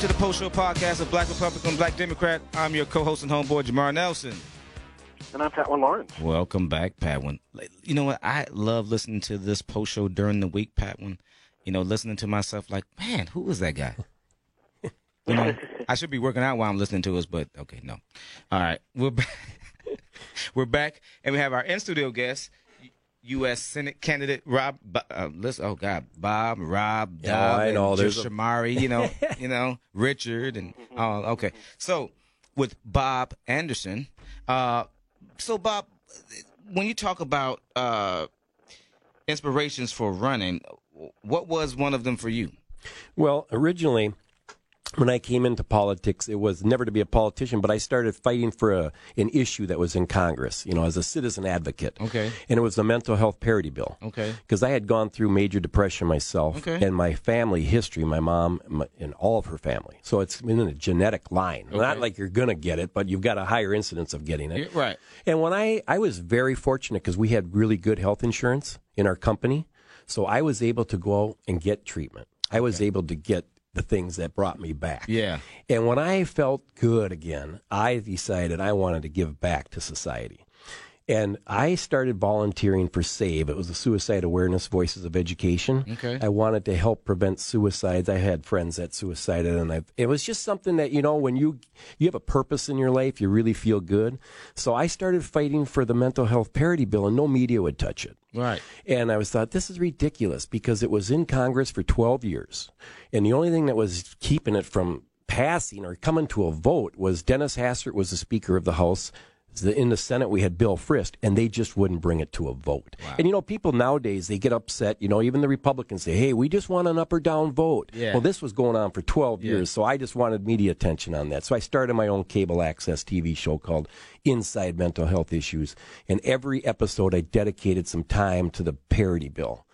to the Post Show podcast of Black Republican, Black Democrat. I'm your co-host and homeboy, Jamar Nelson. And I'm Patwin Lawrence. Welcome back, Patwin. You know what? I love listening to this post show during the week, Patwin. You know, listening to myself like, man, who is that guy? you know, I should be working out while I'm listening to us, but okay, no. All right, we're back. we're back, and we have our in-studio guest, U.S. Senate candidate Rob. Uh, listen, oh God, Bob, Rob, Dob, oh, know. There's Shamari, a... you know, you know, Richard, and oh, okay. So with Bob Anderson, uh, so Bob, when you talk about uh, inspirations for running, what was one of them for you? Well, originally when I came into politics, it was never to be a politician, but I started fighting for a, an issue that was in Congress, you know, as a citizen advocate. Okay. And it was the mental health parity bill. Okay. Because I had gone through major depression myself okay. and my family history, my mom my, and all of her family. So it's in a genetic line. Okay. Not like you're going to get it, but you've got a higher incidence of getting it. right. And when I, I was very fortunate because we had really good health insurance in our company. So I was able to go and get treatment. I was okay. able to get the things that brought me back. Yeah. And when I felt good again, I decided I wanted to give back to society. And I started volunteering for SAVE. It was the Suicide Awareness Voices of Education. Okay. I wanted to help prevent suicides. I had friends that suicided, and I, it was just something that you know when you you have a purpose in your life, you really feel good. So I started fighting for the mental health parity bill, and no media would touch it. Right. And I was thought this is ridiculous because it was in Congress for 12 years, and the only thing that was keeping it from passing or coming to a vote was Dennis Hastert was the Speaker of the House in the Senate, we had Bill Frist, and they just wouldn't bring it to a vote. Wow. And you know, people nowadays they get upset. You know, even the Republicans say, "Hey, we just want an up or down vote." Yeah. Well, this was going on for 12 yeah. years, so I just wanted media attention on that. So I started my own cable access TV show called Inside Mental Health Issues, and every episode I dedicated some time to the parity bill.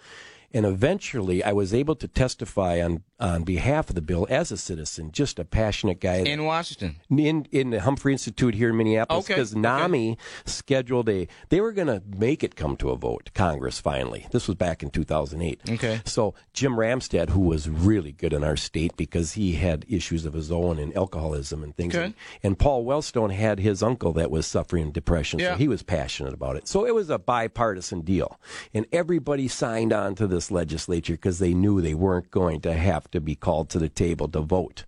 And eventually, I was able to testify on, on behalf of the bill as a citizen, just a passionate guy. In Washington? In, in the Humphrey Institute here in Minneapolis. Because okay. NAMI okay. scheduled a, they were going to make it come to a vote, Congress finally. This was back in 2008. Okay. So Jim Ramstad, who was really good in our state because he had issues of his own and alcoholism and things. Okay. And, and Paul Wellstone had his uncle that was suffering depression. Yeah. So he was passionate about it. So it was a bipartisan deal. And everybody signed on to this legislature because they knew they weren't going to have to be called to the table to vote.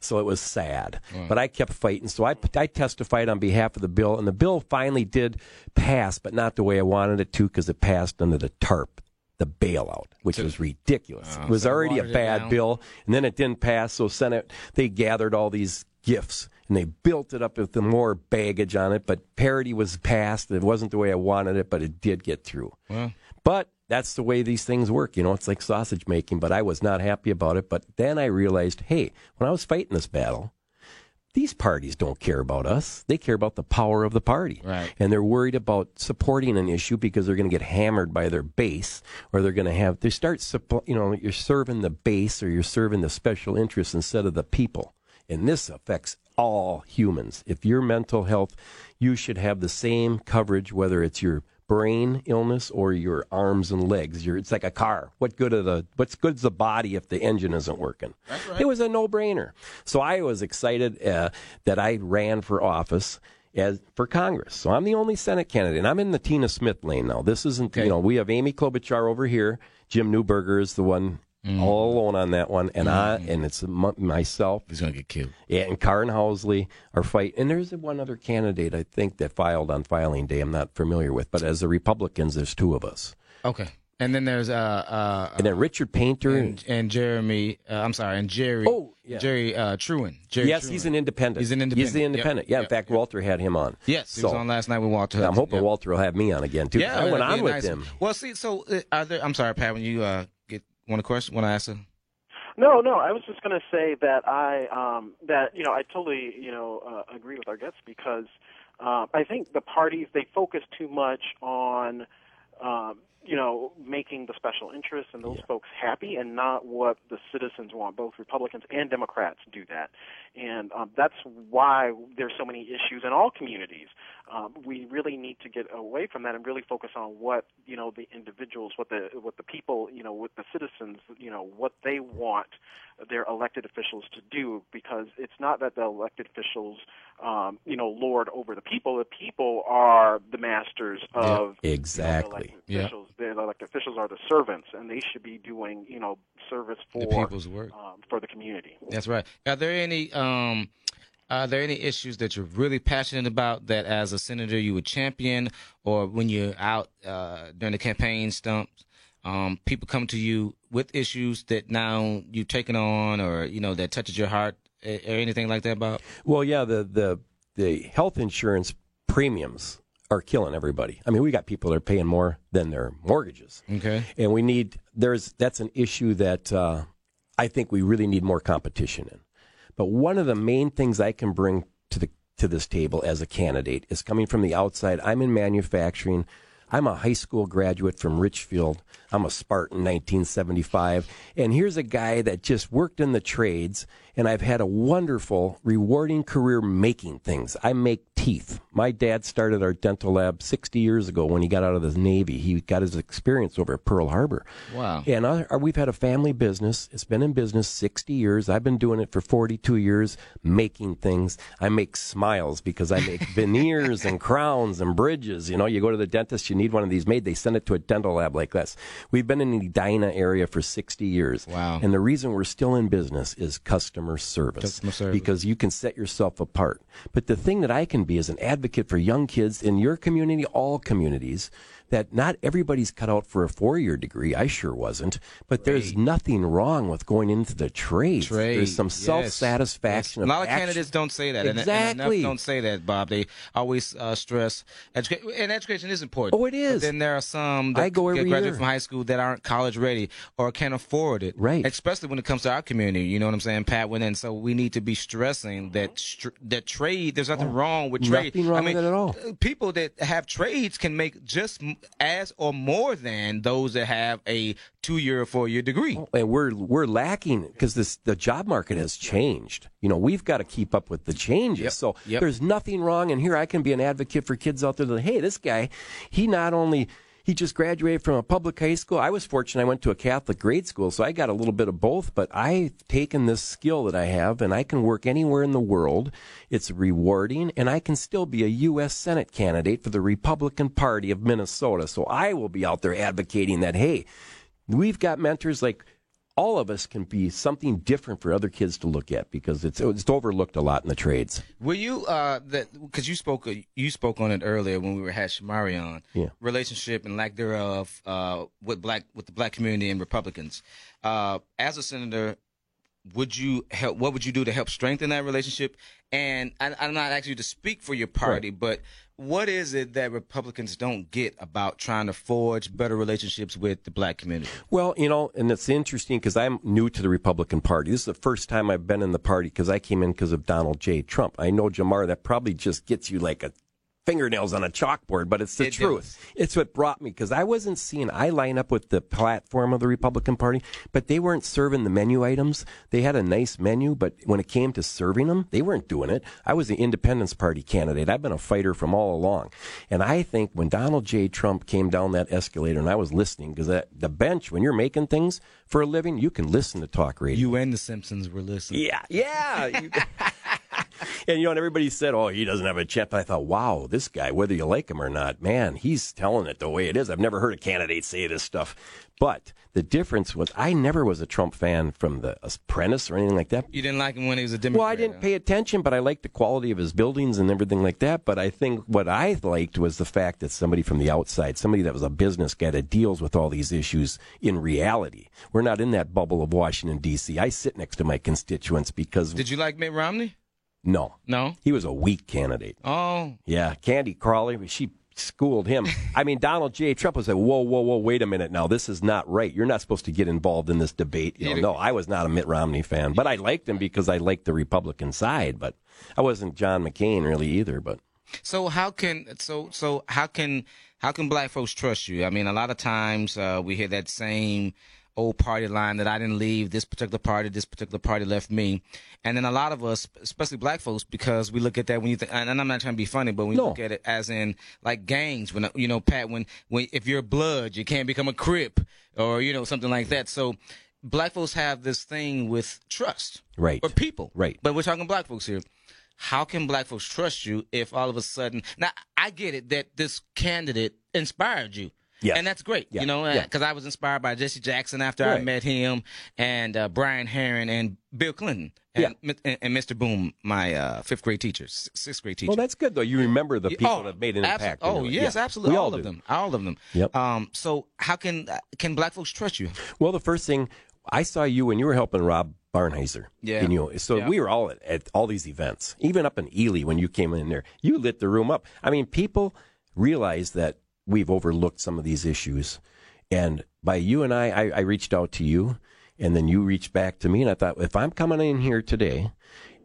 So it was sad. Mm. But I kept fighting. So I, I testified on behalf of the bill, and the bill finally did pass, but not the way I wanted it to because it passed under the TARP, the bailout, which So- was ridiculous. Oh, it was so already a bad bill, and then it didn't pass. So Senate, they gathered all these gifts and they built it up with the more baggage on it. But parity was passed. It wasn't the way I wanted it, but it did get through. Well, But that's the way these things work. You know, it's like sausage making, but I was not happy about it. But then I realized, hey, when I was fighting this battle, these parties don't care about us. They care about the power of the party. Right. And they're worried about supporting an issue because they're going to get hammered by their base or they're going to have, they start, you know, you're serving the base or you're serving the special interests instead of the people. And this affects all humans. If your mental health, you should have the same coverage, whether it's your brain illness or your arms and legs. Your, it's like a car. What good of the what's good is the body if the engine isn't working? That's right. It was a no brainer. So I was excited uh, that I ran for office. As for Congress, so I'm the only Senate candidate. And I'm in the Tina Smith lane now. This isn't, Okay. you know, we have Amy Klobuchar over here. Jim Newberger is the one Mm. all alone on that one, and I and it's m- myself he's going to get killed. yeah, and Karin Housley are fight. And there's one other candidate I think that filed on filing day. I'm not familiar with, but as the Republicans, there's two of us, Okay. And then there's uh uh and then Richard Painter. and, and Jeremy. Uh, I'm sorry, and Jerry. Oh, yeah. Jerry uh, Trooien. Jerry yes, Trooien. he's an independent. He's an independent. He's the independent. Yep. Yeah, in yep, fact. Walter had him on. Yes, he was on last night with Walter. I'm hoping Yep. Walter will have me on again too. Yeah, I went on with nice. him. Well, see, so uh, are there? I'm sorry, Pat. When you uh, get one question, want to ask her? No, no. I was just going to say that I um, that you know I totally you know uh, agree with our guests because uh, I think the parties they focus too much on um, you know making the special interests and those Yeah. folks happy and not what the citizens want. Both Republicans and Democrats do that, and um, that's why there's so many issues in all communities um, we really need to get away from that and really focus on what you know the individuals, what the what the people, you know, what the citizens, you know, what they want their elected officials to do. Because it's not that the elected officials, um, you know, lord over the people. The people are the masters of yeah, exactly. You know, the officials. Yeah. The elected officials are the servants, and they should be doing you know service for the people's work um, for the community. That's right. Are there any um, are there any issues that you're really passionate about that as a senator you would champion, or when you're out uh, during the campaign stumps, um, people come to you with issues that now you've taken on, or you know that touches your heart, or anything like that? About well, yeah, the the the health insurance premiums are killing everybody. I mean, we got people that are paying more than their mortgages. Okay, and we need there's that's an issue that uh, I think we really need more competition in. But one of the main things I can bring to the to this table as a candidate is coming from the outside. I'm in manufacturing. I'm a high school graduate from Richfield. I'm a Spartan 1975. And here's a guy that just worked in the trades, and I've had a wonderful, rewarding career making things. I make teeth. My dad started our dental lab 60 years ago when he got out of the Navy. He got his experience over at Pearl Harbor. Wow. And our, uh, we've had a family business. It's been in business 60 years. I've been doing it for 42 years, making things. I make smiles because I make veneers and crowns and bridges. You know, you go to the dentist, you need one of these made. They send it to a dental lab like this. We've been in the Edina area for 60 years. Wow. And the reason we're still in business is customer service. Customer service. Because you can set yourself apart. But the thing that I can be as an advocate for young kids in your community, all communities, that not everybody's cut out for a four year degree. I sure wasn't. But there's nothing wrong with going into the trades. Trade. There's some self satisfaction. Yes. A lot of action. candidates don't say that. Exactly. And, and don't say that, Bob. They always uh, stress education. And education is important. Oh, it is. But then there are some that I go every graduate year. from high school that aren't college ready or can't afford it. Right. Especially when it comes to our community. You know what I'm saying, Pat? And so we need to be stressing that str- that trade. There's nothing oh, wrong with trade. Nothing wrong I mean, with it at all. People that have trades can make just as or more than those that have a two year or four year degree. Oh, and we're we're lacking because this the job market has changed. You know, we've got to keep up with the changes. Yep. So yep. there's nothing wrong. And here I can be an advocate for kids out there that hey, this guy, he not only he just graduated from a public high school. I was fortunate. I went to a Catholic grade school, so I got a little bit of both. But I've taken this skill that I have, and I can work anywhere in the world. It's rewarding, and I can still be a U.S. Senate candidate for the Republican Party of Minnesota. So I will be out there advocating that, hey, we've got mentors like all of us can be something different for other kids to look at because it's it's overlooked a lot in the trades. Will you uh that because you spoke you spoke on it earlier when we were had Shamari on yeah. relationship and lack thereof uh with black with the black community and Republicans. Uh, as a senator, would you help? What would you do to help strengthen that relationship? And I, am not asking you to speak for your party, right. but what is it that Republicans don't get about trying to forge better relationships with the black community? Well, you know, and it's interesting because I'm new to the Republican Party. This is the first time I've been in the party because I came in because of Donald J. Trump. I know, Jamar, that probably just gets you like a fingernails on a chalkboard, but it's the it truth. It's what brought me because I wasn't seeing. I line up with the platform of the Republican Party, but they weren't serving the menu items. They had a nice menu, but when it came to serving them, they weren't doing it. I was the Independence Party candidate. I've been a fighter from all along, and I think when Donald J. Trump came down that escalator, and I was listening because the bench, when you're making things for a living, you can listen to talk radio. You and the Simpsons were listening. Yeah, yeah. and you know, and everybody said, "Oh, he doesn't have a chip." I thought, "Wow, this guy, whether you like him or not, man, he's telling it the way it is." I've never heard a candidate say this stuff. But the difference was, I never was a Trump fan from The Apprentice or anything like that. You didn't like him when he was a Democrat. Well, I didn't pay attention, but I liked the quality of his buildings and everything like that. But I think what I liked was the fact that somebody from the outside, somebody that was a business guy that deals with all these issues in reality. We're not in that bubble of Washington D.C. I sit next to my constituents because. Did you like Mitt Romney? No. No? He was a weak candidate. Oh. Yeah. Candy Crowley, she schooled him. I mean, Donald J. Trump was like, whoa, whoa, whoa, wait a minute now. This is not right. You're not supposed to get involved in this debate. You know, no, I was not a Mitt Romney fan, but I liked him because I liked the Republican side, but I wasn't John McCain really either, but. So how can, so, so how can, how can black folks trust you? I mean, a lot of times, uh, we hear that same, old party line that I didn't leave this particular party, this particular party left me. And then a lot of us, especially black folks, because we look at that when you think, and I'm not trying to be funny, but we No. look at it as in like gangs. When you know, Pat, when when if you're blood, you can't become a crip or you know something like that. So black folks have this thing with trust, Right. Or people, Right. But we're talking black folks here. How can black folks trust you if all of a sudden? Now I get it that this candidate inspired you. Yes. And that's great, Yeah. you know, Yeah. because I was inspired by Jesse Jackson after I met him, and uh, Brian Herron and Bill Clinton, and, and, and Mr. Boom, my uh, fifth grade teacher, sixth grade teacher. Well, that's good though. You remember the people oh, that made an abso- impact. Oh yes, Yeah. absolutely, all all of do. them, all of them. Yep. Um. So how can can black folks trust you? Well, the first thing I saw you when you were helping Rob Barnheiser. Yeah. And, you know, so Yeah. we were all at, at all these events, even up in Ely when you came in there. You lit the room up. I mean, people realize that we've overlooked some of these issues. And by you and I, I, I reached out to you, and then you reached back to me, and I thought, if I'm coming in here today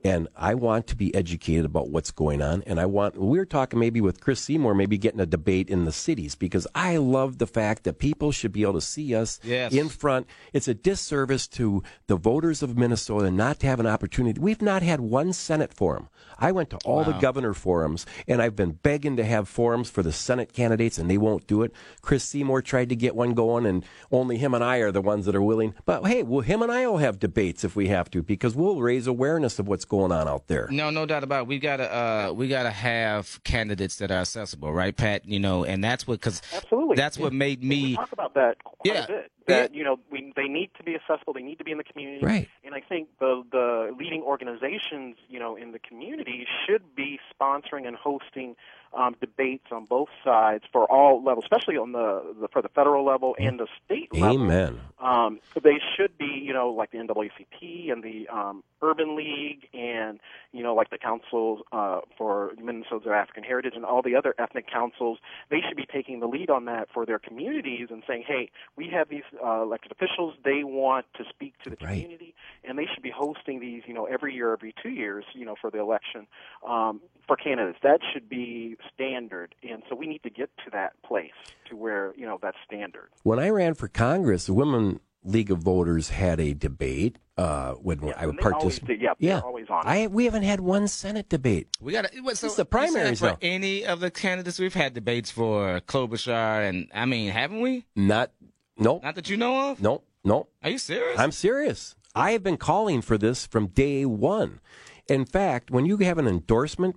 and I want to be educated about what's going on. And I want, we were talking maybe with Chris Seymour, maybe getting a debate in the cities because I love the fact that people should be able to see us Yes. in front. It's a disservice to the voters of Minnesota not to have an opportunity. We've not had one Senate forum. I went to all the governor forums and I've been begging to have forums for the Senate candidates and they won't do it. Chris Seymour tried to get one going and only him and I are the ones that are willing. But hey, well, him and I will have debates if we have to because we'll raise awareness of what's going on out there. No, no doubt about it. We gotta uh, we gotta have candidates that are accessible, right, Pat? You know, and that's what because Absolutely. that's what made we me. talk about that quite Yeah. a bit. That you know, we, they need to be accessible. They need to be in the community. Right. And I think the the leading organizations, you know, in the community should be sponsoring and hosting um, debates on both sides for all levels, especially on the, the for the federal level and the state level. Amen. Um, they should be, you know, like the NAACP and the um, Urban League, and you know, like the Council uh, for Minnesota's African Heritage and all the other ethnic councils. They should be taking the lead on that for their communities and saying, "Hey, we have these uh, elected officials. They want to speak to the Right. community, and they should be hosting these, you know, every year, every two years, you know, for the election um, for candidates. That should be standard, and so we need to get to that place to where you know that's standard." When I ran for Congress, the Women League of Voters had a debate uh, when I would and participate. do. Yeah, always on. I we haven't had one Senate debate. We gotta. What, so It's the primaries for now. any of the candidates we've had debates for Klobuchar, and I mean, haven't we? Not, no, Not that you know of. no, no. Are you serious? I'm serious. I have been calling for this from day one. In fact, when you have an endorsement,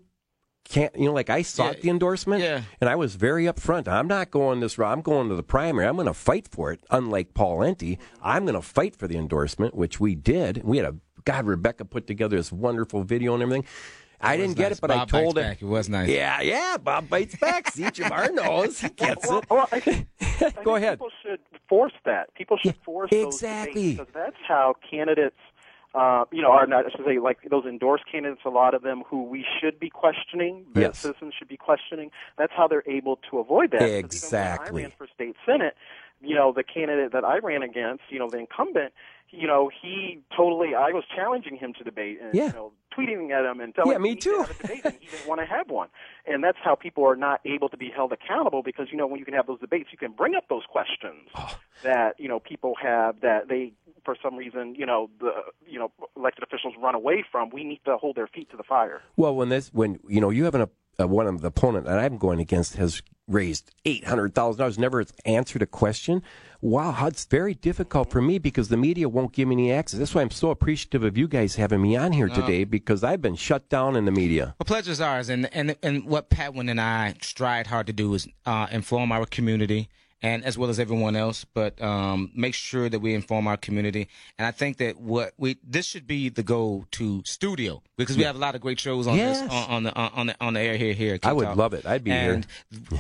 can't you know? Like I sought Yeah, the endorsement, yeah. and I was very upfront. I'm not going this route. I'm going to the primary. I'm going to fight for it. Unlike Pawlenty, I'm going to fight for the endorsement, which we did. We had a God. Rebecca put together this wonderful video and everything. I didn't get it, but Bob I told bites him. back. It was nice. Yeah, yeah. Bob bites back. See, Jamar knows. He gets Well, it. well, I I Go ahead. People should force that. People should Yeah, force those exactly. debates because that's how candidates, uh, you know, are not. I should say, like those endorsed candidates. A lot of them who we should be questioning, that Yes. citizens should be questioning. That's how they're able to avoid that. Exactly. I ran for state senate, you know, the candidate that I ran against, you know, the incumbent. You know, he totally. I was challenging him to debate, and Yeah. you know, tweeting at him and telling Yeah, him me he to too. a debate, and he didn't want to have one. And that's how people are not able to be held accountable because you know when you can have those debates, you can bring up those questions Oh. that you know people have that they for some reason you know the you know elected officials run away from. We need to hold their feet to the fire. Well, when this, when you know, you have an, a, one of the opponent that I'm going against has raised eight hundred thousand dollars, never answered a question. Wow, it's very difficult for me because the media won't give me any access. That's why I'm so appreciative of you guys having me on here today because I've been shut down in the media. Well, pleasure's ours, and and and what Patwin and I strive hard to do is uh, inform our community, and as well as everyone else, but um, make sure that we inform our community. And I think that what we this should be the go to studio because we have a lot of great shows on Yes. this on, on the on the on the air here here. at I would Talk. love it. I'd be here.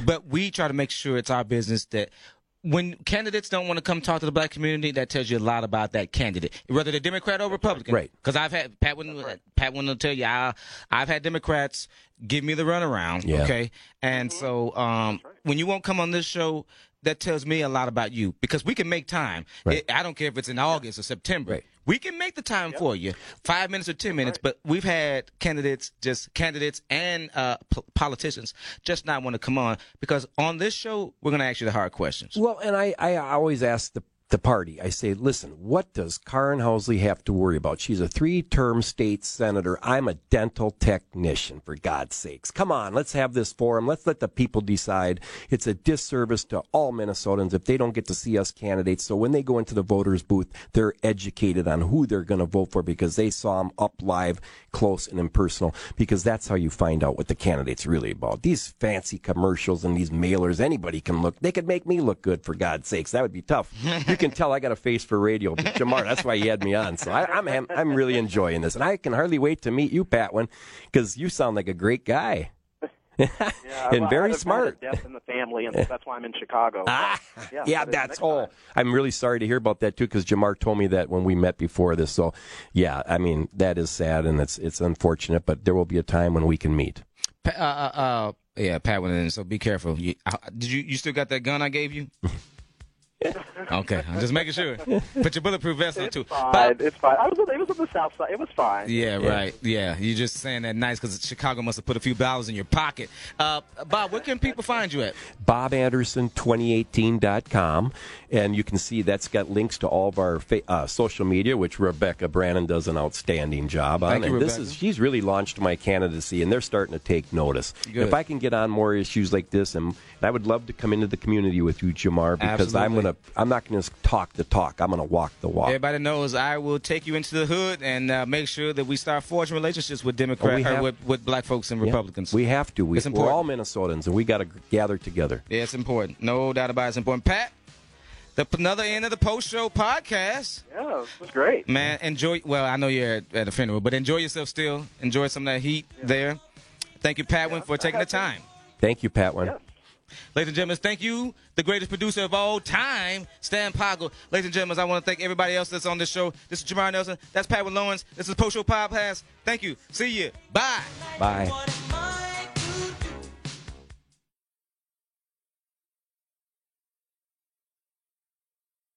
But we try to make sure it's our business that. When candidates don't want to come talk to the black community, that tells you a lot about that candidate, whether they're Democrat or Republican. Right. Because I've had Pat wouldn't Pat wouldn't tell you I, I've had Democrats give me the runaround. Yeah. Okay, and so um, when you won't come on this show, that tells me a lot about you because we can make time. Right. It- I don't care if it's in August or September. Right. We can make the time for you, five minutes or ten minutes. But we've had candidates, just candidates and uh, p- politicians, just not want to come on because on this show we're going to ask you the hard questions. Well, and I, I always ask the the party, I say, listen, what does Karin Housley have to worry about? She's a three term state senator. I'm a dental technician, for God's sakes. Come on, let's have this forum. Let's let the people decide. It's a disservice to all Minnesotans if they don't get to see us candidates. So when they go into the voters' booth, they're educated on who they're going to vote for because they saw them up live, close, and impersonal, because that's how you find out what the candidate's really about. These fancy commercials and these mailers, anybody can look. They could make me look good, for God's sakes. That would be tough. you can tell I got a face for radio. But Jamar, that's why he had me on. So I, am I'm, I'm really enjoying this, and I can hardly wait to meet you, Patwin, because you sound like a great guy. yeah, and well, very smart. Death in the family, and that's why I'm in Chicago. Ah, yeah, yeah, that's all. time. I'm really sorry to hear about that too, because Jamar told me that when we met before this. So, yeah, I mean that is sad and it's it's unfortunate, but there will be a time when we can meet. Uh, uh, uh, yeah, Pat went in, so be careful. You, uh, did you you still got that gun I gave you? okay, I'm just making sure. Put your bulletproof vest on too. Fine, Bob- it's fine. I was, it was on the south side. It was fine. yeah, right. Yeah, you're just saying that nice because Chicago must have put a few dollars in your pocket. Uh, Bob, where can people find you at? BobAnderson2018.com, and you can see that's got links to all of our fa- uh, social media, which Rebecca Brannon does an outstanding job on. Thank you, and this is she's really launched my candidacy, and they're starting to take notice. Good. If I can get on more issues like this, and, and I would love to come into the community with you, Jamar, because I'm Absolutely. Gonna I'm not gonna talk the talk. I'm gonna walk the walk. Everybody knows I will take you into the hood and uh, make sure that we start forging relationships with Democrats, Oh, we or with, with black folks and Yeah. Republicans. We have to. We, It's we're all. Minnesotans, and we got to gather together. Yeah, it's important. No doubt about it. It's important. Pat, the another end of the post show podcast. Yeah, it was great. Man, enjoy. Well, I know you're at, at a funeral, but enjoy yourself still. Enjoy some of that heat there. Thank you, Patwin, for taking the time. Thank you, Patwin. Yes. Ladies and gentlemen, thank you, the greatest producer of all time, Stan Poggle. Ladies and gentlemen, I want to thank everybody else that's on this show. This is Jamar Nelson. That's Patwin Lawrence. This is Post Show Podcast. Thank you. See you. Bye. Bye. What